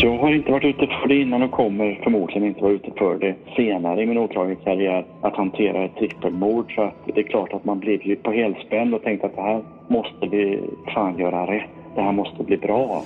Jag har inte varit ute för det innan och kommer förmodligen inte vara ute för det senare i min åklagarkarriär att hantera ett trippelmord. Så att det är klart att man blev ju på helspänn och tänkte att det här måste vi fan göra rätt. Det här måste bli bra.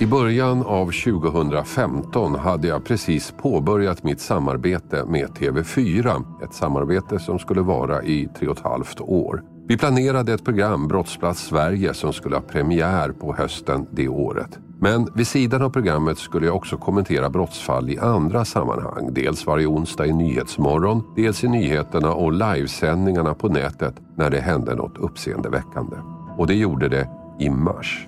I början av 2015 hade jag precis påbörjat mitt samarbete med TV4. Ett samarbete som skulle vara i tre och ett halvt år. Vi planerade ett program, Brottsplats Sverige, som skulle ha premiär på hösten det året. Men vid sidan av programmet skulle jag också kommentera brottsfall i andra sammanhang. Dels varje onsdag i Nyhetsmorgon, dels i nyheterna och livesändningarna på nätet när det hände något uppseendeväckande. Och det gjorde det i mars.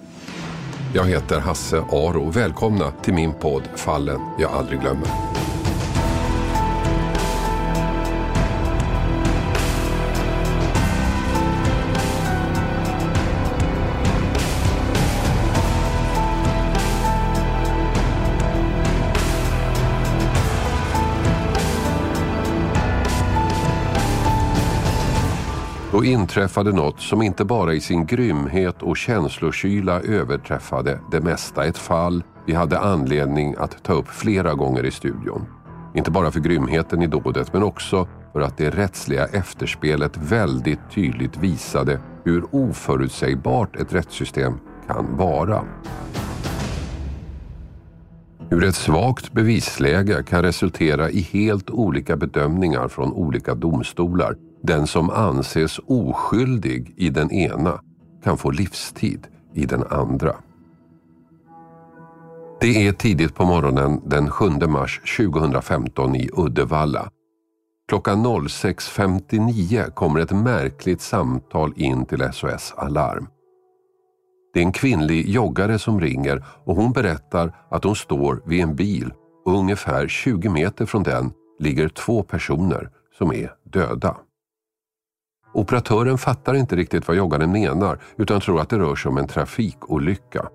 Jag heter Hasse Aro. Välkomna till min podd Fallen jag aldrig glömmer. Så inträffade något som inte bara i sin grymhet och känslokyla överträffade det mesta. Ett fall vi hade anledning att ta upp flera gånger i studion. Inte bara för grymheten i dådet men också för att det rättsliga efterspelet väldigt tydligt visade hur oförutsägbart ett rättssystem kan vara. Hur ett svagt bevisläge kan resultera i helt olika bedömningar från olika domstolar den som anses oskyldig i den ena kan få livstid i den andra. Det är tidigt på morgonen den 7 mars 2015 i Uddevalla. Klockan 06.59 kommer ett märkligt samtal in till SOS Alarm. Det är en kvinnlig joggare som ringer och hon berättar att hon står vid en bil och ungefär 20 meter från den ligger två personer som är döda. Operatören fattar inte riktigt vad joggaren menar utan tror att det rör sig om en trafikolycka.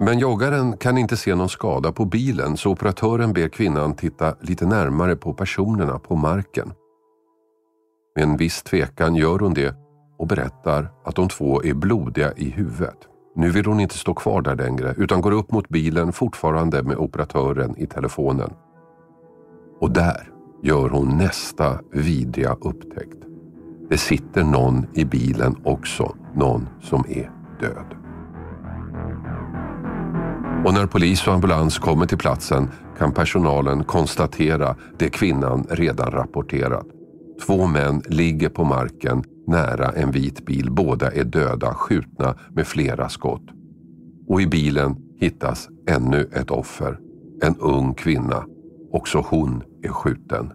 Men joggaren kan inte se någon skada på bilen så operatören ber kvinnan titta lite närmare på personerna på marken. Med en viss tvekan gör hon det och berättar att de två är blodiga i huvudet. Nu vill hon inte stå kvar där längre utan går upp mot bilen fortfarande med operatören i telefonen. Och där gör hon nästa vidriga upptäckt. Det sitter någon i bilen också, någon som är död. Och när polis och ambulans kommer till platsen kan personalen konstatera det kvinnan redan rapporterat. Två män ligger på marken nära en vit bil. Båda är döda, skjutna med flera skott. Och i bilen hittas ännu ett offer. En ung kvinna. Också hon är skjuten.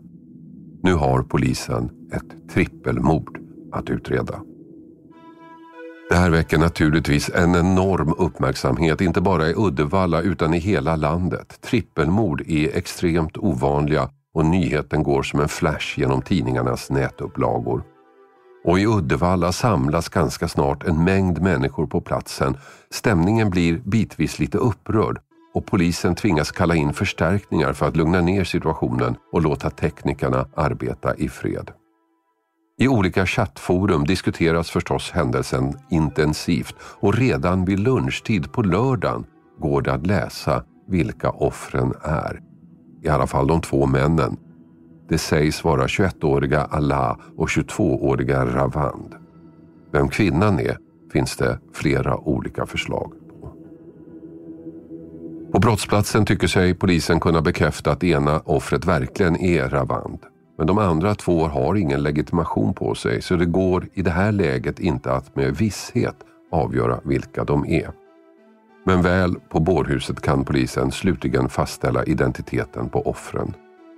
Nu har polisen ett trippelmord att utreda. Det här väcker naturligtvis en enorm uppmärksamhet, inte bara i Uddevalla utan i hela landet. Trippelmord är extremt ovanliga och nyheten går som en flash genom tidningarnas nätupplagor. Och i Uddevalla samlas ganska snart en mängd människor på platsen. Stämningen blir bitvis lite upprörd och polisen tvingas kalla in förstärkningar för att lugna ner situationen och låta teknikerna arbeta i fred. I olika chattforum diskuteras förstås händelsen intensivt och redan vid lunchtid på lördagen går det att läsa vilka offren är. I alla fall de två männen. Det sägs vara 21-åriga Allah och 22-åriga Ravand. Vem kvinnan är finns det flera olika förslag på. Brottsplatsen tycker sig polisen kunna bekräfta att ena offret verkligen är Ravand. Men de andra två har ingen legitimation på sig så det går i det här läget inte att med visshet avgöra vilka de är. Men väl på bårhuset kan polisen slutligen fastställa identiteten på offren.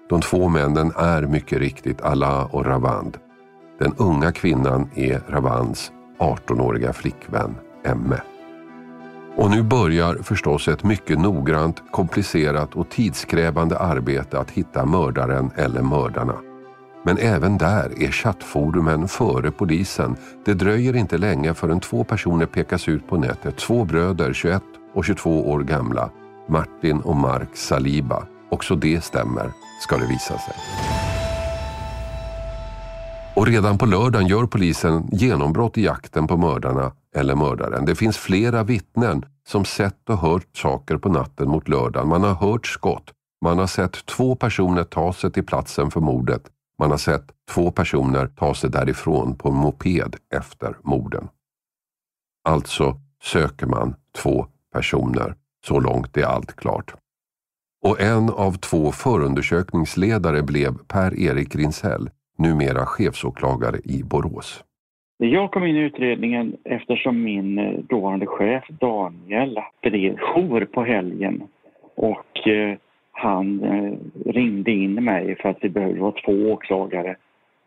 De två männen är mycket riktigt Allah och Ravand. Den unga kvinnan är Ravands 18-åriga flickvän Emme. Och nu börjar förstås ett mycket noggrant, komplicerat och tidskrävande arbete att hitta mördaren eller mördarna. Men även där är chattforumen före polisen. Det dröjer inte länge förrän två personer pekas ut på nätet. Två bröder, 21 och 22 år gamla. Martin och Mark Saliba. Också det stämmer, ska det visa sig. Och redan på lördagen gör polisen genombrott i jakten på mördarna eller mördaren. Det finns flera vittnen som sett och hört saker på natten mot lördagen. Man har hört skott. Man har sett två personer ta sig till platsen för mordet. Man har sett två personer ta sig därifrån på en moped efter morden. Alltså söker man två personer. Så långt är allt klart. Och en av två förundersökningsledare blev Per-Erik Rinsell, numera chefsåklagare i Borås. Jag kom in i utredningen eftersom min eh, dåvarande chef Daniel bedrev jour på helgen och eh, han eh, ringde in mig för att vi behövde vara två åklagare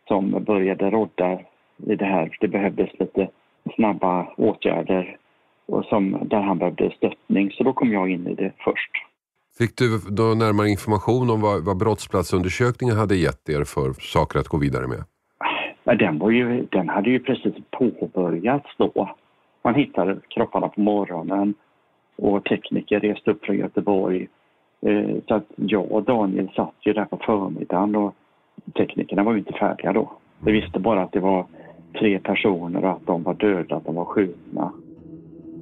som började rodda i det här. Det behövdes lite snabba åtgärder och som, där han behövde stöttning. Så då kom jag in i det först. Fick du då närmare information om vad, vad brottsplatsundersökningen hade gett er för saker att gå vidare med? Den, var ju, den hade ju precis påbörjats då. Man hittade kropparna på morgonen och tekniker reste upp från Göteborg. Eh, så att jag och Daniel satt ju där på förmiddagen och teknikerna var ju inte färdiga då. Vi visste bara att det var tre personer och att de var döda, att de var skjutna.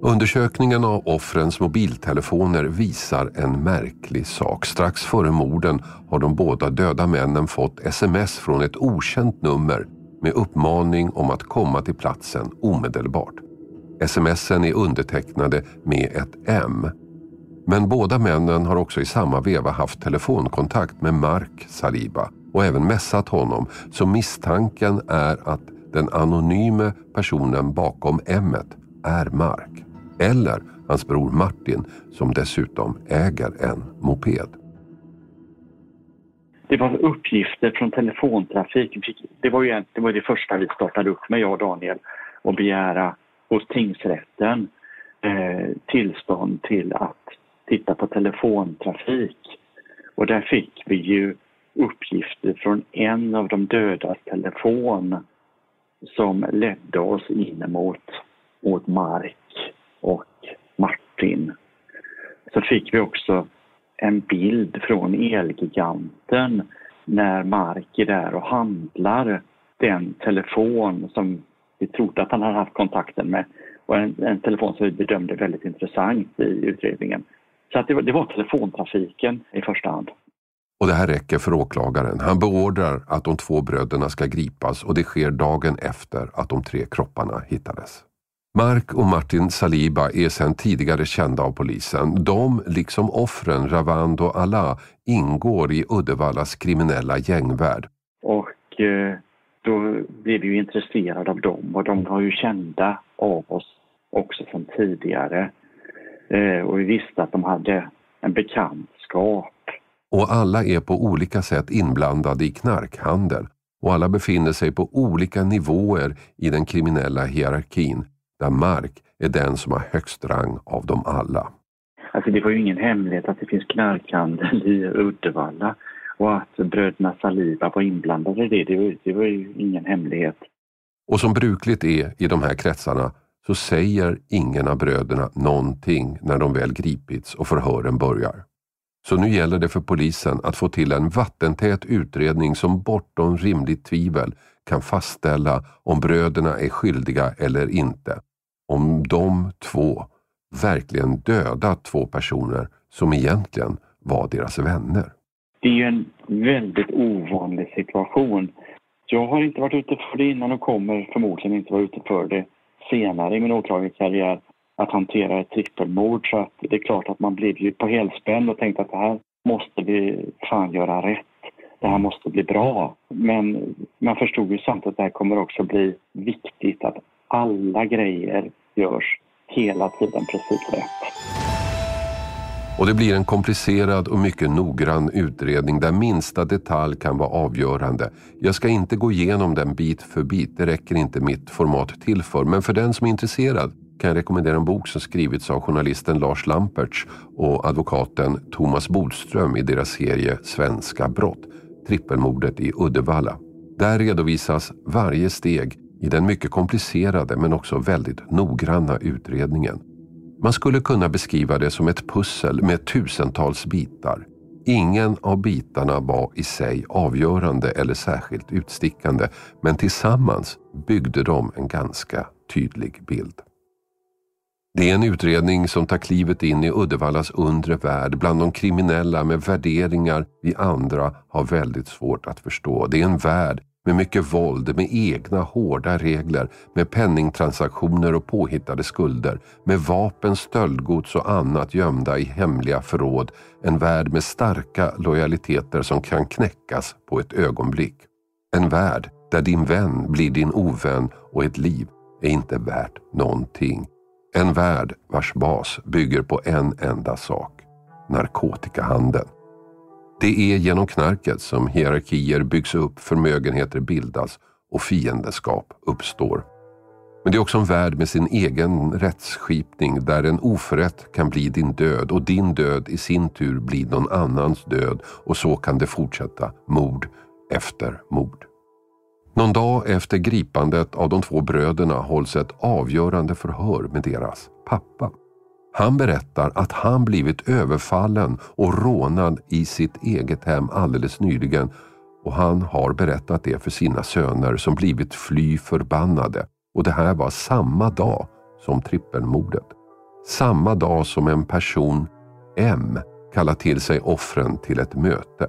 Undersökningen av offrens mobiltelefoner visar en märklig sak. Strax före morden har de båda döda männen fått sms från ett okänt nummer med uppmaning om att komma till platsen omedelbart. Smsen är undertecknade med ett M. Men båda männen har också i samma veva haft telefonkontakt med Mark Saliba och även mässat honom så misstanken är att den anonyme personen bakom M är Mark. Eller hans bror Martin som dessutom äger en moped. Det var uppgifter från telefontrafik. Det var ju det, var det första vi startade upp med, jag och Daniel, och begära hos tingsrätten eh, tillstånd till att titta på telefontrafik. Och där fick vi ju uppgifter från en av de dödas telefon som ledde oss in mot, mot Mark och Martin. Så fick vi också en bild från Elgiganten när Mark är där och handlar den telefon som vi trodde att han hade haft kontakten med och en, en telefon som vi bedömde väldigt intressant i utredningen. Så att det, var, det var telefontrafiken i första hand. Och det här räcker för åklagaren. Han beordrar att de två bröderna ska gripas och det sker dagen efter att de tre kropparna hittades. Mark och Martin Saliba är sedan tidigare kända av polisen. De, liksom offren Ravand och Allah, ingår i Uddevallas kriminella gängvärld. Och eh, då blev vi intresserade av dem och de var ju kända av oss också sedan tidigare. Eh, och vi visste att de hade en bekantskap. Och alla är på olika sätt inblandade i knarkhandel och alla befinner sig på olika nivåer i den kriminella hierarkin där Mark är den som har högst rang av dem alla. Alltså det var ju ingen hemlighet att det finns knarkhandel i Uddevalla och att bröderna Saliba var inblandade i det, det var, det var ju ingen hemlighet. Och som brukligt är i de här kretsarna så säger ingen av bröderna någonting när de väl gripits och förhören börjar. Så nu gäller det för polisen att få till en vattentät utredning som bortom rimligt tvivel kan fastställa om bröderna är skyldiga eller inte om de två verkligen dödat två personer som egentligen var deras vänner. Det är ju en väldigt ovanlig situation. Jag har inte varit ute för det innan och kommer förmodligen inte vara ute för det senare i min åklagarkarriär att hantera ett trippelmord. Så att det är klart att man blev ju på helspänn och tänkte att det här måste vi fan göra rätt. Det här måste bli bra. Men man förstod ju samtidigt att det här kommer också bli viktigt att alla grejer görs hela tiden precis rätt. Och det blir en komplicerad och mycket noggrann utredning där minsta detalj kan vara avgörande. Jag ska inte gå igenom den bit för bit, det räcker inte mitt format till för. Men för den som är intresserad kan jag rekommendera en bok som skrivits av journalisten Lars Lampertz och advokaten Thomas Bodström i deras serie Svenska brott. Trippelmordet i Uddevalla. Där redovisas varje steg i den mycket komplicerade men också väldigt noggranna utredningen. Man skulle kunna beskriva det som ett pussel med tusentals bitar. Ingen av bitarna var i sig avgörande eller särskilt utstickande men tillsammans byggde de en ganska tydlig bild. Det är en utredning som tar klivet in i Uddevallas undre värld bland de kriminella med värderingar vi andra har väldigt svårt att förstå. Det är en värld med mycket våld, med egna hårda regler, med penningtransaktioner och påhittade skulder, med vapen, stöldgods och annat gömda i hemliga förråd. En värld med starka lojaliteter som kan knäckas på ett ögonblick. En värld där din vän blir din ovän och ett liv är inte värt någonting. En värld vars bas bygger på en enda sak, narkotikahandeln. Det är genom knarket som hierarkier byggs upp, förmögenheter bildas och fiendeskap uppstår. Men det är också en värld med sin egen rättsskipning där en oförrätt kan bli din död och din död i sin tur blir någon annans död och så kan det fortsätta, mord efter mord. Någon dag efter gripandet av de två bröderna hålls ett avgörande förhör med deras pappa. Han berättar att han blivit överfallen och rånad i sitt eget hem alldeles nyligen och han har berättat det för sina söner som blivit fly förbannade. Och det här var samma dag som trippelmordet. Samma dag som en person, M, kallar till sig offren till ett möte.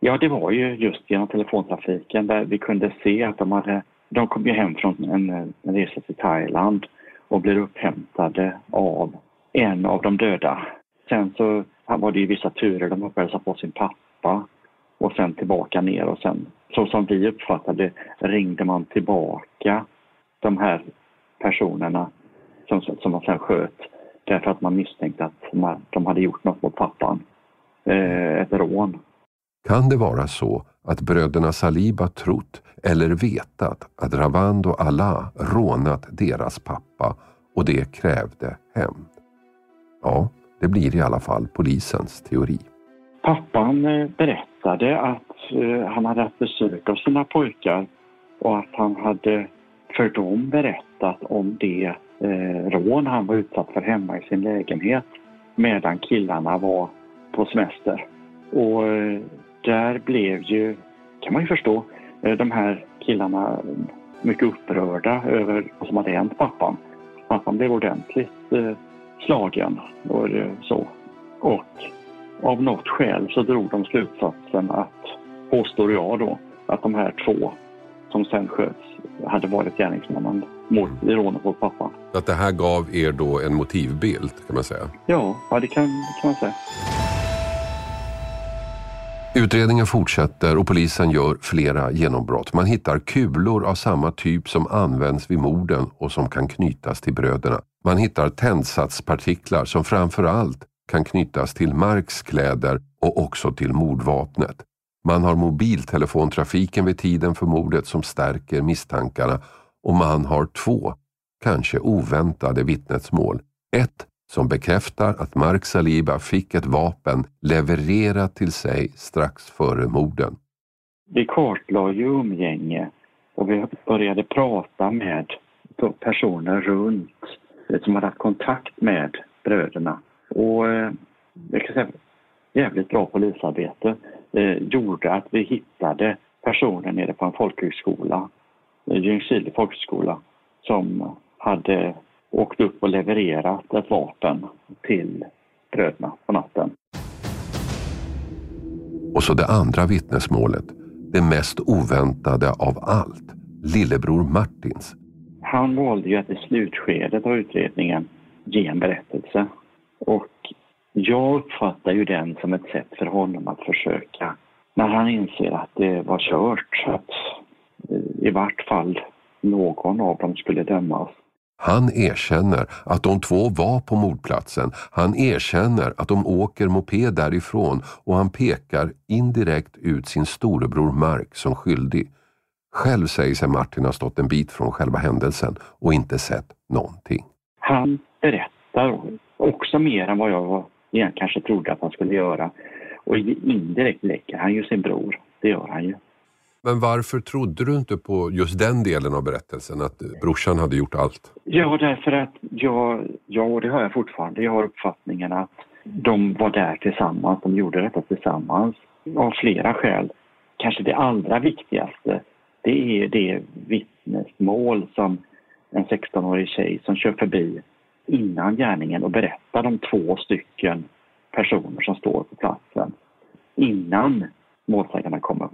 Ja, det var ju just genom telefontrafiken där vi kunde se att de hade... De kom ju hem från en, en resa till Thailand och blir upphämtade av en av de döda. Sen så var det ju vissa turer. De hälsade på sin pappa och sen tillbaka ner och sen så som vi uppfattade ringde man tillbaka de här personerna som, som man sen sköt därför att man misstänkte att de hade gjort något mot pappan. Eh, ett rån. Kan det vara så att bröderna Saliba trott eller vetat att Ravand och Allah rånat deras pappa och det krävde hämnd? Ja, det blir i alla fall polisens teori. Pappan eh, berättade att eh, han hade haft besök av sina pojkar och att han hade för dem berättat om det eh, rån han var utsatt för hemma i sin lägenhet medan killarna var på semester. Och eh, där blev ju, kan man ju förstå, eh, de här killarna mycket upprörda över vad som hade hänt pappan. Pappan blev ordentligt eh, slagen och så. Och av något skäl så drog de slutsatsen att, påstår jag då, att de här två som sen sköts hade varit gärningsmännen mot rånet mot pappan. Att det här gav er då en motivbild kan man säga? Ja, ja det, kan, kan man säga. Utredningen fortsätter och polisen gör flera genombrott. Man hittar kulor av samma typ som används vid morden och som kan knytas till bröderna. Man hittar tändsatspartiklar som framförallt kan knytas till Marks kläder och också till mordvapnet. Man har mobiltelefontrafiken vid tiden för mordet som stärker misstankarna och man har två, kanske oväntade vittnesmål. Ett som bekräftar att Mark Saliba fick ett vapen levererat till sig strax före morden. Vi kartlade ju umgänge och vi började prata med personer runt eh, som hade haft kontakt med bröderna. Och eh, jag kan säga, jävligt bra polisarbete eh, gjorde att vi hittade personer nere på en folkhögskola, Ljungskile folkhögskola, som hade åkt upp och levererat ett vapen till bröderna på natten. Och så det andra vittnesmålet, det mest oväntade av allt, lillebror Martins. Han valde ju att i slutskedet av utredningen ge en berättelse. Och jag uppfattar ju den som ett sätt för honom att försöka, när han inser att det var kört, att i vart fall någon av dem skulle dömas han erkänner att de två var på mordplatsen. Han erkänner att de åker moped därifrån och han pekar indirekt ut sin storebror Mark som skyldig. Själv säger sig Martin ha stått en bit från själva händelsen och inte sett någonting. Han berättar också mer än vad jag kanske trodde att han skulle göra. Och indirekt läcker han ju sin bror Det gör han ju. Men varför trodde du inte på just den delen av berättelsen, att brorsan hade gjort allt? Ja, därför att jag, ja, och det har jag fortfarande, jag har uppfattningen att de var där tillsammans, de gjorde detta tillsammans av flera skäl. Kanske det allra viktigaste, det är det vittnesmål som en 16-årig tjej som kör förbi innan gärningen och berättar om två stycken personer som står på platsen innan målsägarna kommer.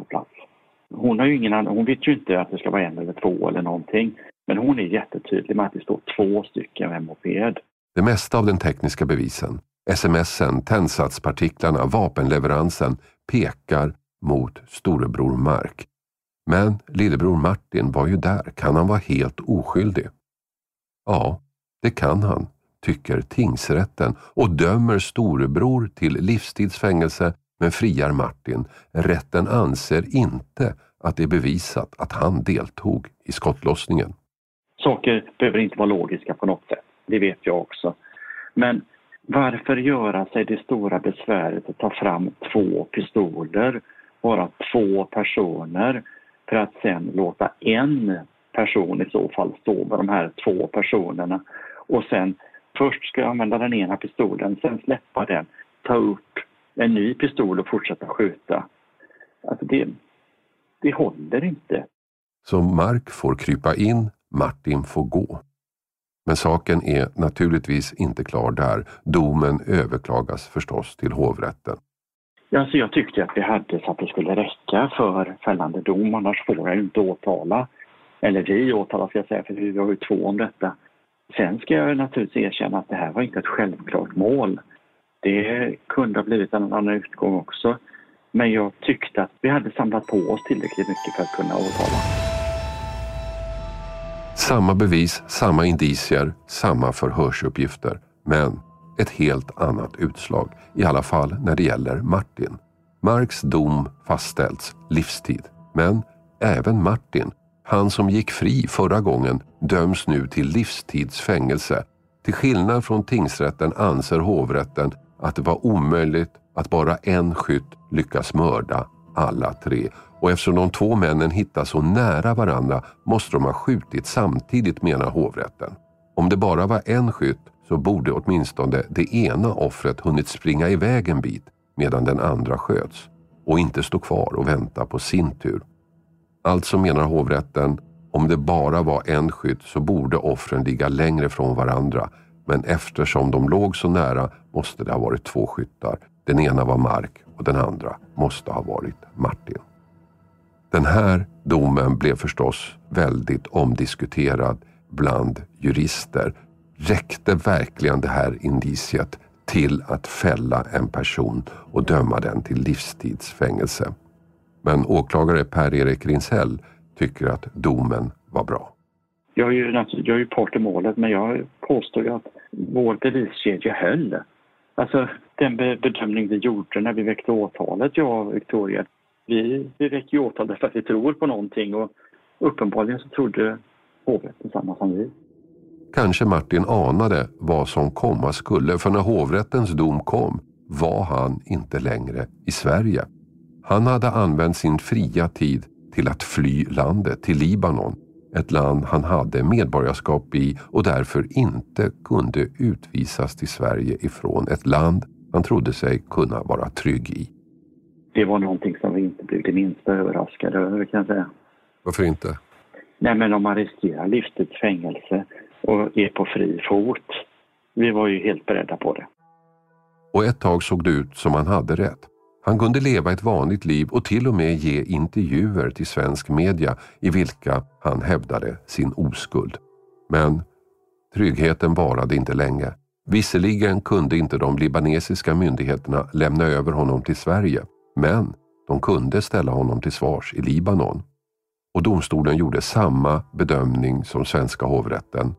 Hon, har ju ingen annan, hon vet ju inte att det ska vara en eller två eller någonting. Men hon är jättetydlig med att det står två stycken med moped. Det mesta av den tekniska bevisen, smsen, tändsatspartiklarna, vapenleveransen pekar mot storebror Mark. Men lillebror Martin var ju där. Kan han vara helt oskyldig? Ja, det kan han, tycker tingsrätten och dömer storebror till livstidsfängelse men friar Martin. Rätten anser inte att det är bevisat att han deltog i skottlossningen. Saker behöver inte vara logiska på något sätt. Det vet jag också. Men varför göra sig det stora besväret att ta fram två pistoler, bara två personer, för att sen låta en person i så fall stå med de här två personerna och sen först ska jag använda den ena pistolen, sen släppa den, ta upp en ny pistol och fortsätta skjuta. Alltså det, det håller inte. Så Mark får krypa in, Martin får gå. Men saken är naturligtvis inte klar där. Domen överklagas förstås till hovrätten. Alltså jag tyckte att vi hade så att det skulle räcka för fällande dom, annars får jag inte åtala. Eller vi åtalar ska jag säga, för vi har ju två om detta. Sen ska jag naturligtvis erkänna att det här var inte ett självklart mål. Det kunde ha blivit en annan utgång också. Men jag tyckte att vi hade samlat på oss tillräckligt mycket för att kunna åtala. Samma bevis, samma indicier, samma förhörsuppgifter. Men ett helt annat utslag. I alla fall när det gäller Martin. Marks dom fastställts livstid. Men även Martin, han som gick fri förra gången, döms nu till livstidsfängelse. Till skillnad från tingsrätten anser hovrätten att det var omöjligt att bara en skytt lyckas mörda alla tre. Och eftersom de två männen hittas så nära varandra måste de ha skjutit samtidigt menar hovrätten. Om det bara var en skytt så borde åtminstone det ena offret hunnit springa iväg en bit medan den andra sköts och inte stå kvar och vänta på sin tur. Alltså menar hovrätten, om det bara var en skytt så borde offren ligga längre från varandra men eftersom de låg så nära måste det ha varit två skyttar. Den ena var Mark och den andra måste ha varit Martin. Den här domen blev förstås väldigt omdiskuterad bland jurister. Räckte verkligen det här indiciet till att fälla en person och döma den till livstidsfängelse? Men åklagare Per-Erik Rinsell tycker att domen var bra. Jag är ju, jag är ju part i målet men jag påstår ju att vår beviskedja höll. Alltså den bedömning vi gjorde när vi väckte åtalet, jag och Victoria. Vi, vi väcker ju åtal därför att vi tror på någonting och uppenbarligen så trodde hovrätten samma som vi. Kanske Martin anade vad som komma skulle för när hovrättens dom kom var han inte längre i Sverige. Han hade använt sin fria tid till att fly landet till Libanon ett land han hade medborgarskap i och därför inte kunde utvisas till Sverige ifrån ett land han trodde sig kunna vara trygg i. Det var någonting som vi inte blev det minsta överraskade över kan jag säga. Varför inte? Nej men om man riskerar livstids fängelse och är på fri fot. Vi var ju helt beredda på det. Och ett tag såg det ut som han hade rätt. Han kunde leva ett vanligt liv och till och med ge intervjuer till svensk media i vilka han hävdade sin oskuld. Men tryggheten varade inte länge. Visserligen kunde inte de libanesiska myndigheterna lämna över honom till Sverige, men de kunde ställa honom till svars i Libanon. Och domstolen gjorde samma bedömning som svenska hovrätten.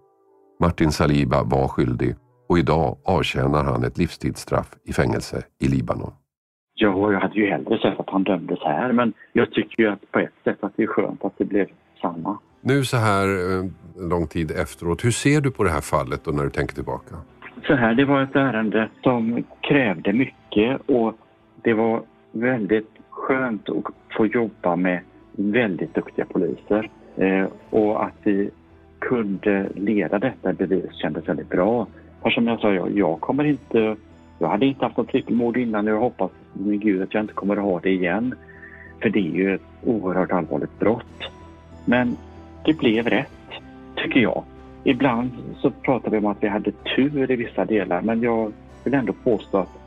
Martin Saliba var skyldig och idag avtjänar han ett livstidsstraff i fängelse i Libanon. Ja, jag hade ju hellre sett att han dömdes här men jag tycker ju att på ett sätt att det är skönt att det blev samma. Nu så här eh, lång tid efteråt, hur ser du på det här fallet och när du tänker tillbaka? Så här, det var ett ärende som krävde mycket och det var väldigt skönt att få jobba med väldigt duktiga poliser. Eh, och att vi kunde leda detta bevis kändes väldigt bra. För som jag sa, jag, jag kommer inte... Jag hade inte haft något trippelmord innan och jag hoppas med Gud att jag inte kommer att ha det igen. För det är ju ett oerhört allvarligt brott. Men det blev rätt, tycker jag. Ibland så pratar vi om att vi hade tur i vissa delar men jag vill ändå påstå att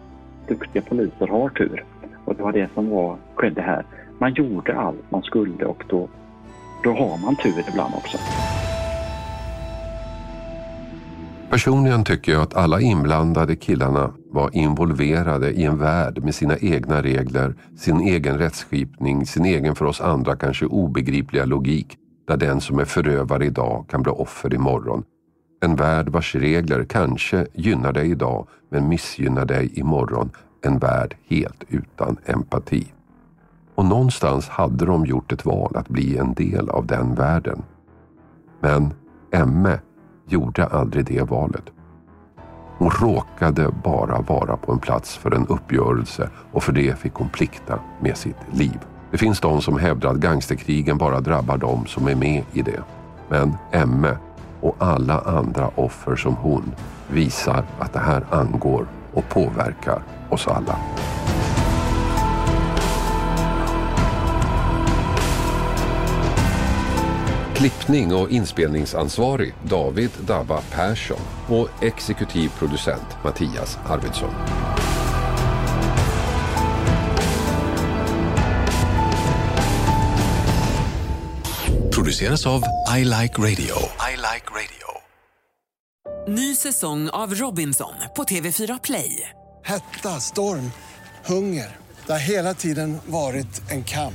duktiga poliser har tur. Och det var det som var, skedde här. Man gjorde allt man skulle och då, då har man tur ibland också. Personligen tycker jag att alla inblandade killarna var involverade i en värld med sina egna regler, sin egen rättsskipning, sin egen för oss andra kanske obegripliga logik där den som är förövare idag kan bli offer imorgon. En värld vars regler kanske gynnar dig idag men missgynnar dig imorgon. En värld helt utan empati. Och någonstans hade de gjort ett val att bli en del av den världen. Men Emme gjorde aldrig det valet. Hon råkade bara vara på en plats för en uppgörelse och för det fick hon plikta med sitt liv. Det finns de som hävdar att gangsterkrigen bara drabbar de som är med i det. Men Emme och alla andra offer som hon visar att det här angår och påverkar oss alla. Klippning och inspelningsansvarig David Dabba Persson och exekutiv producent Mattias Arvidsson. Produceras av I Like Radio. I like radio. Ny säsong av Robinson på TV4 Play. Hetta, storm, hunger. Det har hela tiden varit en kamp.